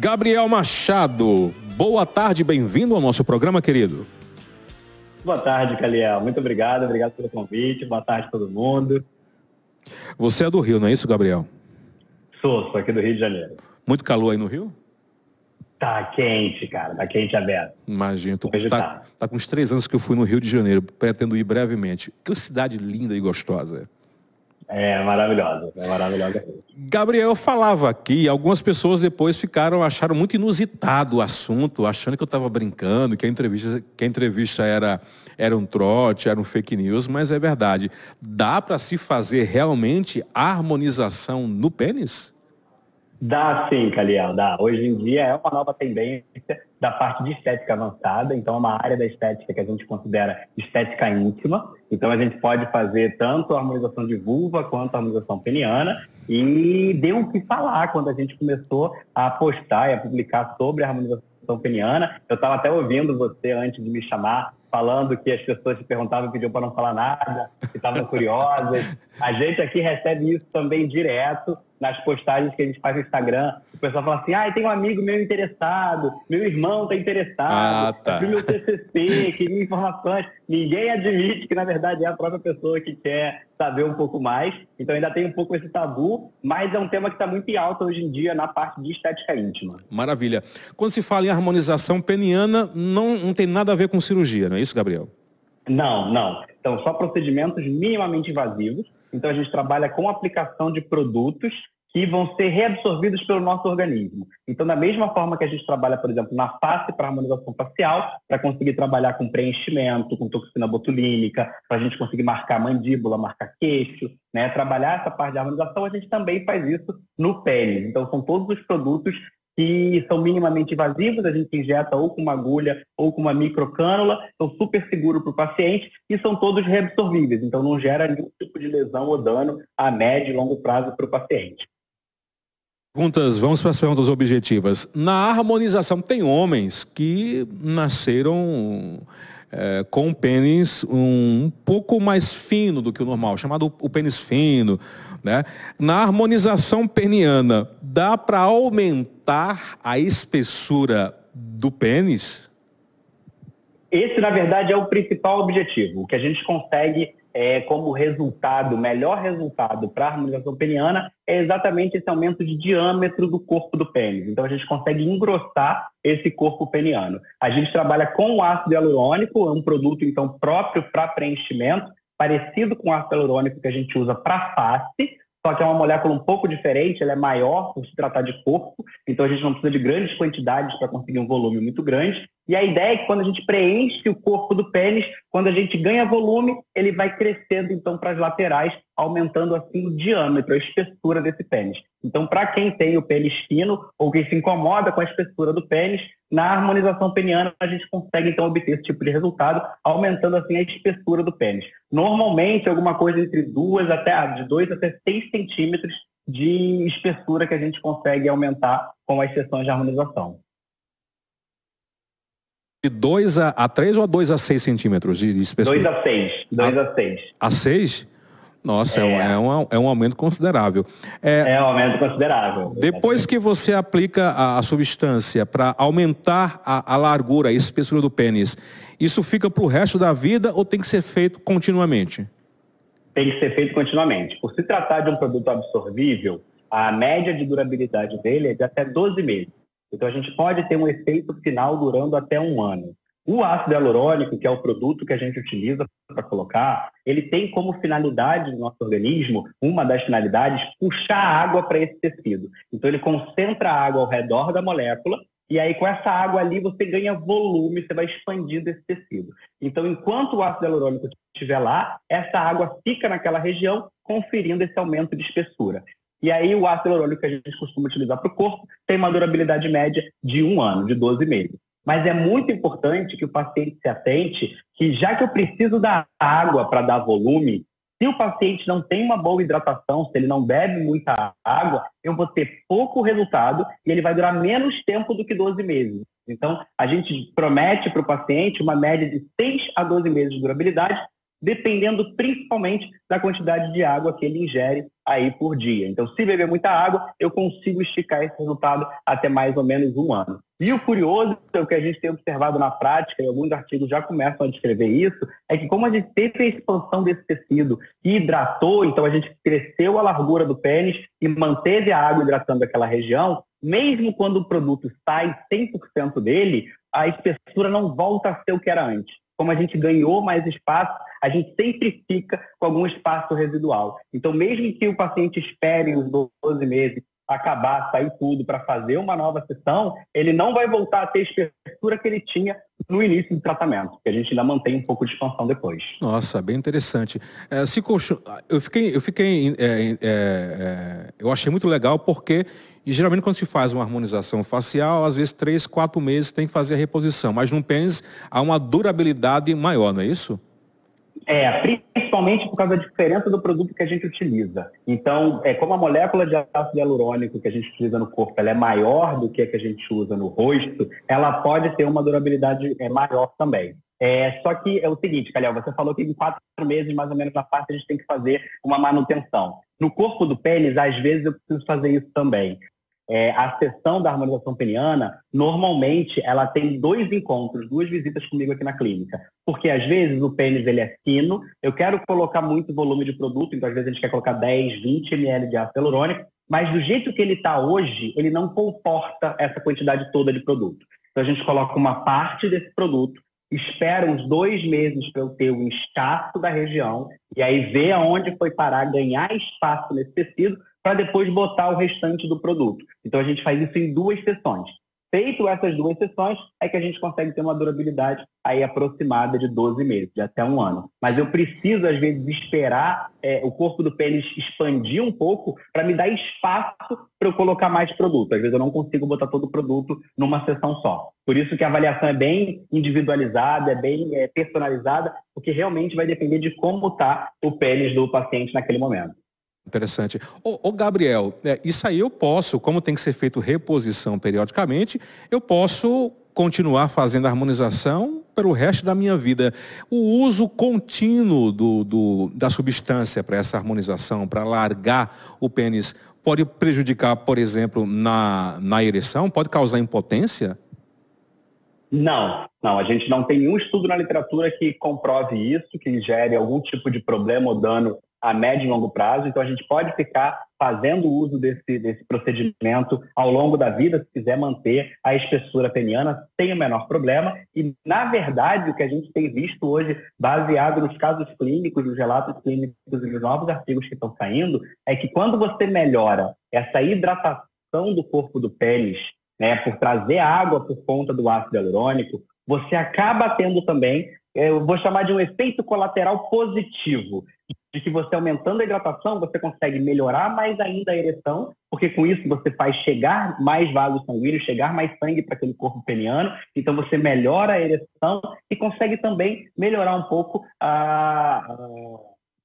Gabriel Machado, boa tarde, bem-vindo ao nosso programa, querido. Boa tarde, Caliel. Muito obrigado, obrigado pelo convite. Boa tarde a todo mundo. Você é do Rio, não é isso, Gabriel? Sou, sou aqui do Rio de Janeiro. Muito calor aí no Rio? Tá quente, cara. Tá quente aberto. Imagina. Tô, tá, tá com uns três anos que eu fui no Rio de Janeiro. Pretendo ir brevemente. Que cidade linda e gostosa. É maravilhosa, é maravilhosa. Gabriel falava aqui, algumas pessoas depois ficaram, acharam muito inusitado o assunto, achando que eu estava brincando, que a entrevista, que a entrevista era, era um trote, era um fake news, mas é verdade. Dá para se fazer realmente harmonização no pênis? Dá sim, Caliel, dá. Hoje em dia é uma nova tendência da parte de estética avançada, então é uma área da estética que a gente considera estética íntima. Então a gente pode fazer tanto a harmonização de vulva quanto a harmonização peniana. E deu o que falar quando a gente começou a postar e a publicar sobre a harmonização peniana. Eu estava até ouvindo você antes de me chamar falando que as pessoas te perguntavam e pediam para não falar nada, que estavam curiosas. A gente aqui recebe isso também direto nas postagens que a gente faz no Instagram. O pessoal fala assim, ah, tem um amigo meu interessado, meu irmão está interessado, ah, tá. meu TCC, queria informações. Ninguém admite que, na verdade, é a própria pessoa que quer saber um pouco mais. Então ainda tem um pouco esse tabu, mas é um tema que está muito em alta hoje em dia na parte de estética íntima. Maravilha. Quando se fala em harmonização peniana, não, não tem nada a ver com cirurgia, não é isso, Gabriel? Não, não. Então, só procedimentos minimamente invasivos. Então, a gente trabalha com aplicação de produtos que vão ser reabsorvidos pelo nosso organismo. Então, da mesma forma que a gente trabalha, por exemplo, na face para harmonização facial, para conseguir trabalhar com preenchimento, com toxina botulínica, para a gente conseguir marcar mandíbula, marcar queixo, né? trabalhar essa parte de harmonização, a gente também faz isso no pênis. Então, são todos os produtos que são minimamente invasivos, a gente injeta ou com uma agulha ou com uma microcânula, são super seguros para o paciente e são todos reabsorvíveis, então não gera nenhum tipo de lesão ou dano a médio e longo prazo para o paciente. Perguntas, vamos para as perguntas objetivas. Na harmonização, tem homens que nasceram é, com um pênis um pouco mais fino do que o normal, chamado o pênis fino. Né? Na harmonização peniana, dá para aumentar a espessura do pênis? Esse, na verdade, é o principal objetivo. O que a gente consegue é, como resultado, melhor resultado para a harmonização peniana é exatamente esse aumento de diâmetro do corpo do pênis. Então a gente consegue engrossar esse corpo peniano. A gente trabalha com o ácido hialurônico, é um produto então próprio para preenchimento, parecido com o ácido hialurônico que a gente usa para face, só que é uma molécula um pouco diferente, ela é maior por se tratar de corpo, então a gente não precisa de grandes quantidades para conseguir um volume muito grande. E a ideia é que quando a gente preenche o corpo do pênis, quando a gente ganha volume, ele vai crescendo então para as laterais, aumentando assim o diâmetro, a espessura desse pênis. Então, para quem tem o pênis fino ou quem se incomoda com a espessura do pênis, na harmonização peniana a gente consegue então obter esse tipo de resultado, aumentando assim a espessura do pênis. Normalmente, alguma coisa entre duas até de 2 até 6 centímetros de espessura que a gente consegue aumentar com as sessões de harmonização de 2 a, a 3 ou a 2 a 6 centímetros de, de espessura? 2 a 6. 2 a 6. A 6? Nossa, é, é, um, é um aumento considerável. É, é um aumento considerável. Depois que você aplica a, a substância para aumentar a, a, largura, a espessura do pênis, isso fica para o resto da vida ou tem que ser feito continuamente? Tem que ser feito continuamente. Por se tratar de um produto absorvível, a média de durabilidade dele é de até 12 meses. Então, a gente pode ter um efeito final durando até um ano. O ácido hialurônico, que é o produto que a gente utiliza para colocar, ele tem como finalidade no nosso organismo, uma das finalidades, puxar água para esse tecido. Então, ele concentra a água ao redor da molécula e aí, com essa água ali, você ganha volume, você vai expandindo esse tecido. Então, enquanto o ácido hialurônico estiver lá, essa água fica naquela região, conferindo esse aumento de espessura. E aí o ácido hialurônico que a gente costuma utilizar para o corpo tem uma durabilidade média de um ano, de 12 meses. Mas é muito importante que o paciente se atente que já que eu preciso da água para dar volume, se o paciente não tem uma boa hidratação, se ele não bebe muita água, eu vou ter pouco resultado e ele vai durar menos tempo do que 12 meses. Então, a gente promete para o paciente uma média de 6 a 12 meses de durabilidade, dependendo principalmente da quantidade de água que ele ingere aí por dia. Então, se beber muita água, eu consigo esticar esse resultado até mais ou menos um ano. E o curioso, é o que a gente tem observado na prática, e alguns artigos já começam a descrever isso, é que como a gente teve a expansão desse tecido que hidratou, então a gente cresceu a largura do pênis e manteve a água hidratando aquela região, mesmo quando o produto sai 100% dele, a espessura não volta a ser o que era antes. Como a gente ganhou mais espaço, a gente sempre fica com algum espaço residual. Então, mesmo que o paciente espere os 12 meses acabar, sair tudo para fazer uma nova sessão, ele não vai voltar a ter a espessura que ele tinha no início do tratamento, que a gente ainda mantém um pouco de expansão depois. Nossa, bem interessante. É, se eu fiquei, eu fiquei, é, é, é, eu achei muito legal porque e geralmente quando se faz uma harmonização facial, às vezes três, quatro meses tem que fazer a reposição, mas no pênis há uma durabilidade maior, não é isso? É, principalmente por causa da diferença do produto que a gente utiliza. Então, é, como a molécula de ácido hialurônico que a gente utiliza no corpo ela é maior do que a que a gente usa no rosto, ela pode ter uma durabilidade é, maior também. É, só que é o seguinte, Calhau, você falou que em quatro meses, mais ou menos, na parte a gente tem que fazer uma manutenção. No corpo do pênis, às vezes eu preciso fazer isso também. É, a sessão da harmonização peniana, normalmente, ela tem dois encontros, duas visitas comigo aqui na clínica. Porque, às vezes, o pênis ele é fino, eu quero colocar muito volume de produto, então, às vezes, a gente quer colocar 10, 20 ml de ácido hialurônico, mas do jeito que ele está hoje, ele não comporta essa quantidade toda de produto. Então, a gente coloca uma parte desse produto, espera uns dois meses para eu ter o inchaço da região, e aí ver aonde foi parar, ganhar espaço nesse tecido, para depois botar o restante do produto. Então a gente faz isso em duas sessões. Feito essas duas sessões, é que a gente consegue ter uma durabilidade aí aproximada de 12 meses, de até um ano. Mas eu preciso, às vezes, esperar é, o corpo do pênis expandir um pouco para me dar espaço para eu colocar mais produto. Às vezes eu não consigo botar todo o produto numa sessão só. Por isso que a avaliação é bem individualizada, é bem é, personalizada, porque realmente vai depender de como está o pênis do paciente naquele momento. Interessante. Ô, ô Gabriel, é, isso aí eu posso, como tem que ser feito reposição periodicamente, eu posso continuar fazendo harmonização pelo resto da minha vida. O uso contínuo do, do da substância para essa harmonização, para largar o pênis, pode prejudicar, por exemplo, na, na ereção? Pode causar impotência? Não, não. A gente não tem nenhum estudo na literatura que comprove isso, que gere algum tipo de problema ou dano a médio e longo prazo, então a gente pode ficar fazendo uso desse, desse procedimento ao longo da vida, se quiser manter a espessura peniana sem o menor problema. E, na verdade, o que a gente tem visto hoje, baseado nos casos clínicos, nos relatos clínicos e nos novos artigos que estão saindo, é que quando você melhora essa hidratação do corpo do pênis, né, por trazer água por conta do ácido hialurônico, você acaba tendo também, eu vou chamar de um efeito colateral positivo, de que você aumentando a hidratação, você consegue melhorar mais ainda a ereção, porque com isso você faz chegar mais vasos sanguíneos, chegar mais sangue para aquele corpo peniano, então você melhora a ereção e consegue também melhorar um pouco a,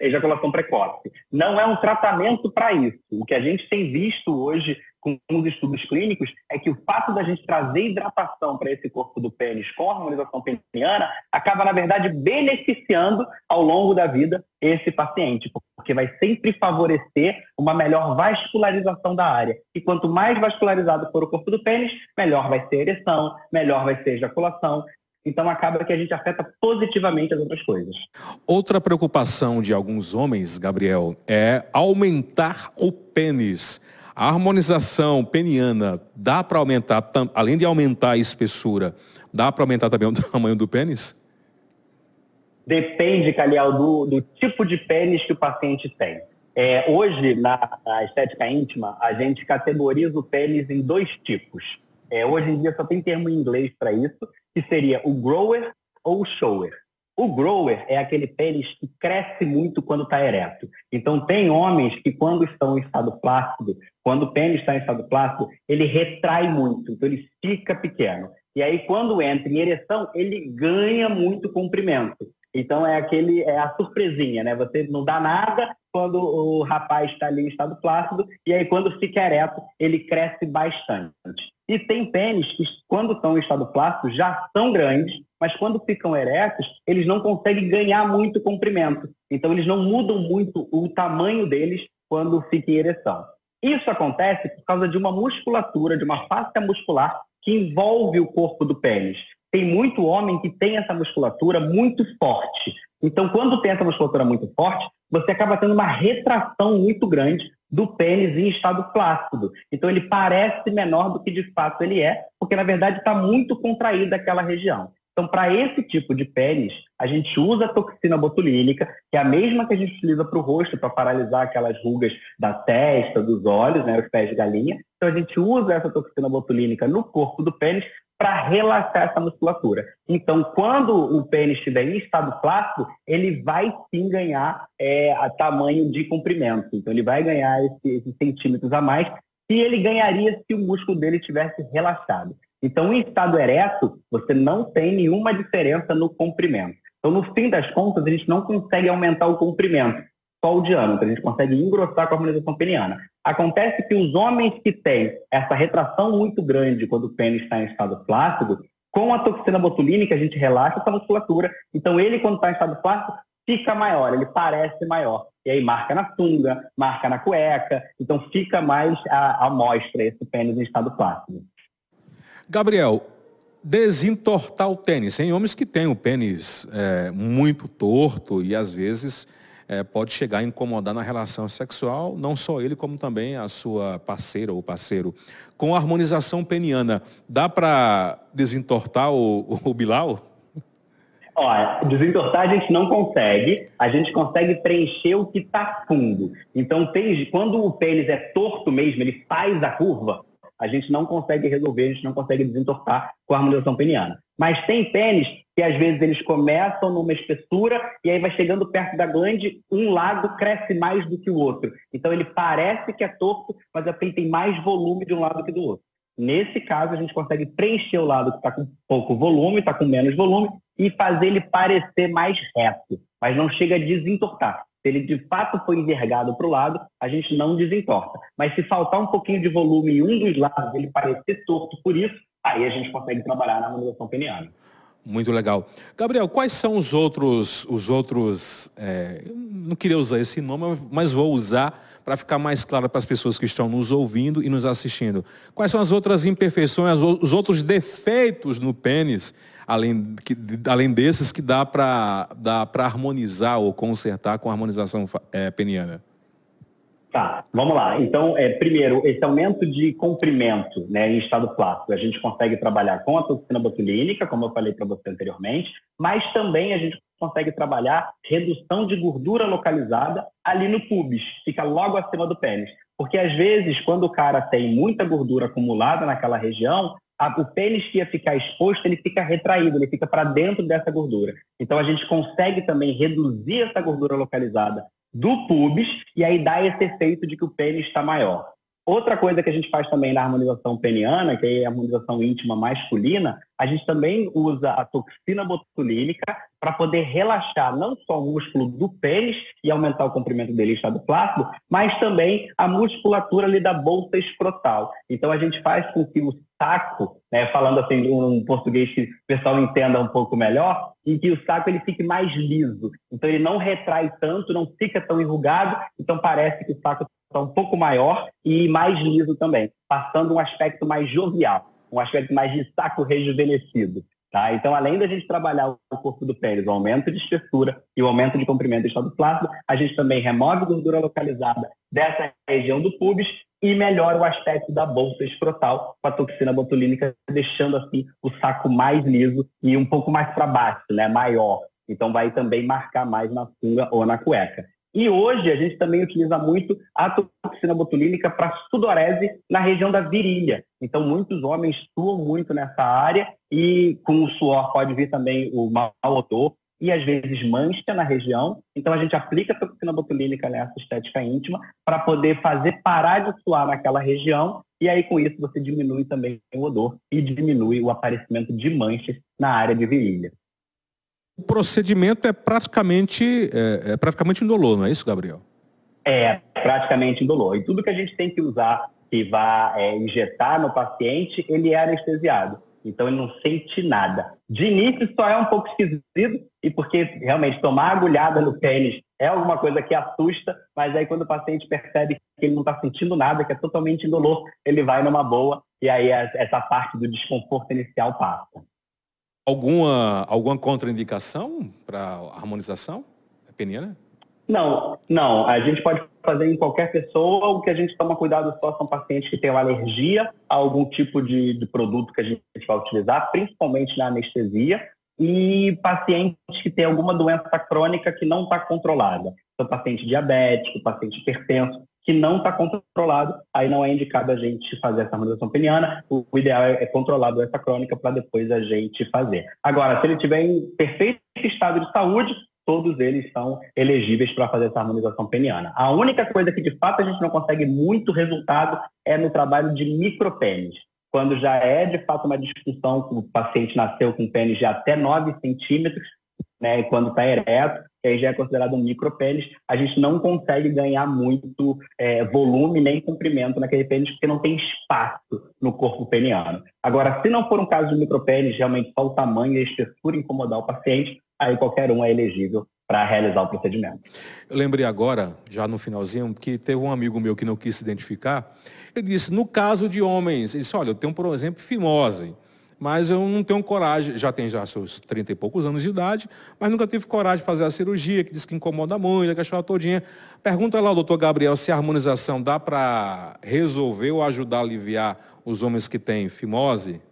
ejaculação precoce. Não é um tratamento para isso. O que a gente tem visto hoje com os estudos clínicos é que o fato da gente trazer hidratação para esse corpo do pênis com a harmonização peniana acaba, na verdade, beneficiando ao longo da vida esse paciente, porque vai sempre favorecer uma melhor vascularização da área. E quanto mais vascularizado for o corpo do pênis, melhor vai ser a ereção, melhor vai ser a ejaculação, então acaba que a gente afeta positivamente as outras coisas. Outra preocupação de alguns homens, Gabriel, é aumentar o pênis. A harmonização peniana dá para aumentar, além de aumentar a espessura, dá para aumentar também o tamanho do pênis? Depende, Caliel, do, do tipo de pênis que o paciente tem. É, hoje, na, na, estética íntima, a gente categoriza o pênis em dois tipos. É, hoje em dia só tem termo em inglês para isso, que seria o grower ou o shower. O grower é aquele pênis que cresce muito quando está ereto. Então, tem homens que, quando estão em estado plácido, quando o pênis está em estado plácido, ele retrai muito, então ele fica pequeno. E aí, quando entra em ereção, ele ganha muito comprimento. Então, é aquele, é a surpresinha, né? Você não dá nada quando o rapaz está ali em estado plácido, e aí, quando fica ereto, ele cresce bastante. E tem pênis que, quando estão em estado plácido, já são grandes, mas quando ficam eretos, eles não conseguem ganhar muito comprimento. Então, eles não mudam muito o tamanho deles quando fica em ereção. Isso acontece por causa de uma musculatura, de uma fáscia muscular que envolve o corpo do pênis. Tem muito homem que tem essa musculatura muito forte. Então, quando tem essa musculatura muito forte, você acaba tendo uma retração muito grande do pênis em estado flácido. Então ele parece menor do que de fato ele é, porque na verdade está muito contraída aquela região. Então, para esse tipo de pênis, a gente usa a toxina botulínica, que é a mesma que a gente utiliza para o rosto, para paralisar aquelas rugas da testa, dos olhos, né, os pés de galinha. Então, a gente usa essa toxina botulínica no corpo do pênis para relaxar essa musculatura. Então, quando o pênis estiver em estado flácido, ele vai sim ganhar é, tamanho de comprimento. Então, ele vai ganhar esses esse centímetros a mais e ele ganharia se o músculo dele tivesse relaxado. Então, em estado ereto, você não tem nenhuma diferença no comprimento. Então, no fim das contas, a gente não consegue aumentar o comprimento, só o diâmetro. A gente consegue engrossar com a harmonização peniana. Acontece que os homens que têm essa retração muito grande quando o pênis está em estado flácido, com a toxina botulínica a gente relaxa essa musculatura. Então ele, quando está em estado flácido, fica maior, ele parece maior. E aí marca na sunga, marca na cueca, então fica mais a, a mostra esse pênis em estado flácido. Gabriel, desentortar o tênis. Tem homens que têm o pênis é, muito torto e às vezes é, pode chegar a incomodar na relação sexual, não só ele, como também a sua parceira ou parceiro. Com a harmonização peniana, dá para desentortar o, o? Olha, desentortar a gente não consegue, a gente consegue preencher o que está fundo. Então, quando o pênis é torto mesmo, ele faz a curva, a gente não consegue resolver, a gente não consegue desentortar com a harmonização peniana. Mas tem pênis que às vezes eles começam numa espessura e aí vai chegando perto da glande, um lado cresce mais do que o outro. Então ele parece que é torto, mas tem mais volume de um lado que do outro. Nesse caso, a gente consegue preencher o lado que está com pouco volume, está com menos volume, e fazer ele parecer mais reto, mas não chega a desentortar. Se ele de fato foi envergado para o lado, a gente não desentorta. Mas se faltar um pouquinho de volume em um dos lados, ele parecer torto por isso, aí a gente consegue trabalhar na harmonização peniana. Muito legal. Gabriel, quais são os outros, os outros, é, não queria usar esse nome, mas vou usar para ficar mais claro para as pessoas que estão nos ouvindo e nos assistindo. Quais são as outras imperfeições, os outros defeitos no pênis, além, que, além desses que dá para harmonizar ou consertar com a harmonização é, peniana? Tá, vamos lá. Então, é, primeiro, esse aumento de comprimento né, em estado plástico, a gente consegue trabalhar com a toxina botulínica, como eu falei para você anteriormente, mas também a gente consegue trabalhar redução de gordura localizada ali no pubis, fica logo acima do pênis. Porque às vezes, quando o cara tem muita gordura acumulada naquela região, o pênis que ia ficar exposto, ele fica retraído, ele fica para dentro dessa gordura. Então a gente consegue também reduzir essa gordura localizada do pubis e aí dá esse efeito de que o pênis está maior. Outra coisa que a gente faz também na harmonização peniana, que é a harmonização íntima masculina, a gente também usa a toxina botulínica para poder relaxar não só o músculo do pênis e aumentar o comprimento dele em estado plácido, mas também a musculatura ali da bolsa escrotal. Então a gente faz com que o saco, né, falando assim um português que o pessoal entenda um pouco melhor, em que o saco ele fique mais liso. Então ele não retrai tanto, não fica tão enrugado, então parece que o saco um pouco maior e mais liso também, passando um aspecto mais jovial, um aspecto mais de saco rejuvenescido. Tá? Então, além da gente trabalhar o corpo do pênis, o aumento de espessura e o aumento de comprimento do estado plácido, a gente também remove gordura localizada dessa região do pubis e melhora o aspecto da bolsa escrotal com a toxina botulínica, deixando assim o saco mais liso e um pouco mais para baixo, né, maior. Então vai também marcar mais na sunga ou na cueca. E hoje a gente também utiliza muito a toxina botulínica para sudorese na região da virilha. Então muitos homens suam muito nessa área e com o suor pode vir também o mau odor e às vezes mancha na região. Então a gente aplica a toxina botulínica nessa estética íntima para poder fazer parar de suar naquela região e aí com isso você diminui também o odor e diminui o aparecimento de manchas na área de virilha o procedimento é praticamente, é, é praticamente indolor, não é isso, Gabriel? É, praticamente indolor. E tudo que a gente tem que usar que vá é, injetar no paciente, ele é anestesiado. Então ele não sente nada. De início só é um pouco esquisito, e porque realmente tomar agulhada no pênis é alguma coisa que assusta, mas aí quando o paciente percebe que ele não está sentindo nada, que é totalmente indolor, ele vai numa boa, e aí essa parte do desconforto inicial passa. Alguma, alguma contraindicação para harmonização peniana? Não, não. A gente pode fazer em qualquer pessoa. O que a gente toma cuidado só são pacientes que têm alergia a algum tipo de, de produto que a gente vai utilizar, principalmente na anestesia, e pacientes que têm alguma doença crônica que não está controlada. Então, paciente diabético, paciente hipertenso, que não está controlado, aí não é indicado a gente fazer essa harmonização peniana. O, ideal é, é controlar a doença crônica para depois a gente fazer. Agora, se ele estiver em perfeito estado de saúde, todos eles são elegíveis para fazer essa harmonização peniana. A única coisa que de fato a gente não consegue muito resultado é no trabalho de micropênis. Quando já é de fato uma discussão o paciente nasceu com pênis de até 9 centímetros, né, quando está ereto, que aí já é considerado um micropênis, a gente não consegue ganhar muito é, volume nem comprimento naquele pênis, porque não tem espaço no corpo peniano. Agora, se não for um caso de micropênis, realmente só o tamanho e a espessura incomodar o paciente, aí qualquer um é elegível para realizar o procedimento. Eu lembrei agora, já no finalzinho, que teve um amigo meu que não quis se identificar. Ele disse, no caso de homens, ele disse, olha, eu tenho, por exemplo, fimose, mas eu não tenho coragem, já tem já seus 30 e poucos anos de idade, mas nunca tive coragem de fazer a cirurgia, que diz que incomoda muito, a cachorra todinha. Pergunta lá ao doutor Gabriel se a harmonização dá para resolver ou ajudar a aliviar os homens que têm fimose?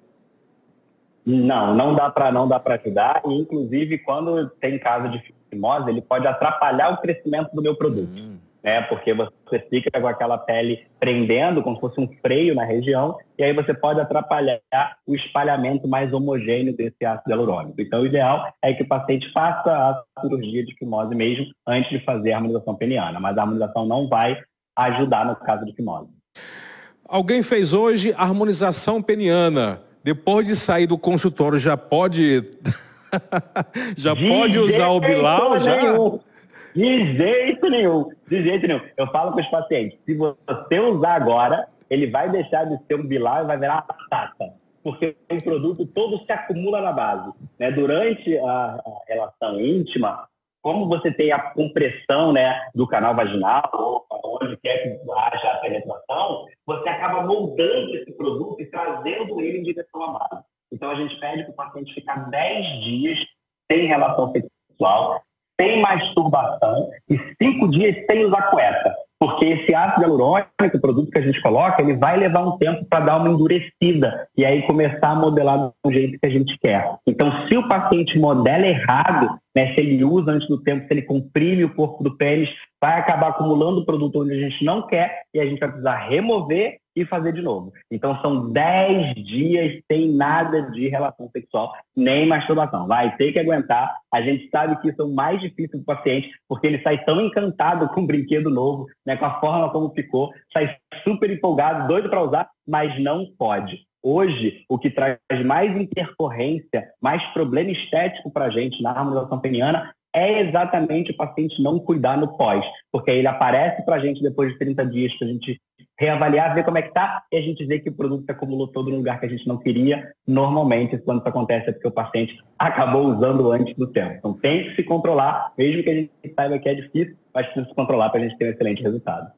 Não, não dá para não dá para ajudar. E, inclusive, quando tem caso de fimose, ele pode atrapalhar o crescimento do meu produto. Uhum. Né? Porque você fica com aquela pele prendendo, como se fosse um freio na região, e aí você pode atrapalhar o espalhamento mais homogêneo desse ácido hialurônico. Então, o ideal é que o paciente faça a cirurgia de fimose mesmo antes de fazer a harmonização peniana. Mas a harmonização não vai ajudar no caso de fimose. Alguém fez hoje harmonização peniana depois de sair do consultório, já pode. já de pode usar o Bilal? Já? Nenhum. De jeito nenhum. De jeito nenhum. Eu falo para os pacientes: se você usar agora, ele vai deixar de ser um Bilal e vai virar uma batata. Porque o produto todo se acumula na base. Né? Durante a, a relação íntima, como você tem a compressão né, do canal vaginal, ou onde quer que haja a penetração, você acaba moldando esse produto e trazendo ele em direção à base. Então a gente pede para o paciente ficar 10 dias sem relação sexual, sem masturbação e 5 dias sem usar cueca. Porque esse ácido hialurônico, o produto que a gente coloca, ele vai levar um tempo para dar uma endurecida e aí começar a modelar do jeito que a gente quer. Então, se o paciente modela errado, né, se ele usa antes do tempo, se ele comprime o corpo do pênis, vai acabar acumulando o produto onde a gente não quer e a gente vai precisar remover e fazer de novo. Então são 10 dias sem nada de relação sexual, nem masturbação. Vai ter que aguentar. A gente sabe que isso é o mais difícil do paciente, porque ele sai tão encantado com o brinquedo novo, né, com a forma como ficou, sai super empolgado, doido para usar, mas não pode. Hoje, o que traz mais intercorrência, mais problema estético para a gente na harmonização peniana é exatamente o paciente não cuidar no pós, porque ele aparece para a gente depois de 30 dias para a gente reavaliar, ver como é que está e a gente vê que o produto se acumulou todo no lugar que a gente não queria. Normalmente, quando isso acontece, é porque o paciente acabou usando antes do tempo. Então tem que se controlar, mesmo que a gente saiba que é difícil, mas precisa se controlar para a gente ter um excelente resultado.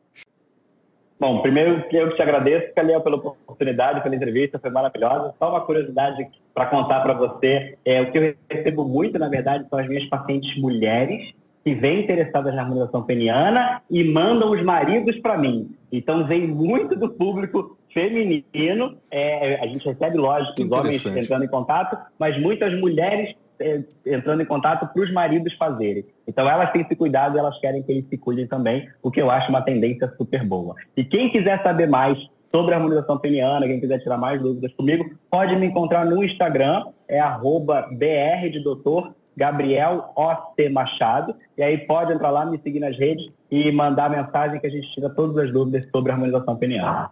Bom, primeiro eu que te agradeço, Calil, pela oportunidade, pela entrevista, foi maravilhosa. Só uma curiosidade para contar para você, é, o que eu recebo muito, na verdade, são as minhas pacientes mulheres que vêm interessadas na harmonização peniana e mandam os maridos para mim. Então vem muito do público feminino, é, a gente recebe, lógico, os homens entrando em contato, mas muitas mulheres é, entrando em contato para os maridos fazerem. Então elas têm esse cuidado e elas querem que eles se cuidem também, o que eu acho uma tendência super boa. E quem quiser saber mais sobre a harmonização peniana, quem quiser tirar mais dúvidas comigo, pode me encontrar no Instagram, é arroba br de doutor Gabriel O.C. Machado. E aí pode entrar lá, me seguir nas redes e mandar mensagem que a gente tira todas as dúvidas sobre harmonização peniana.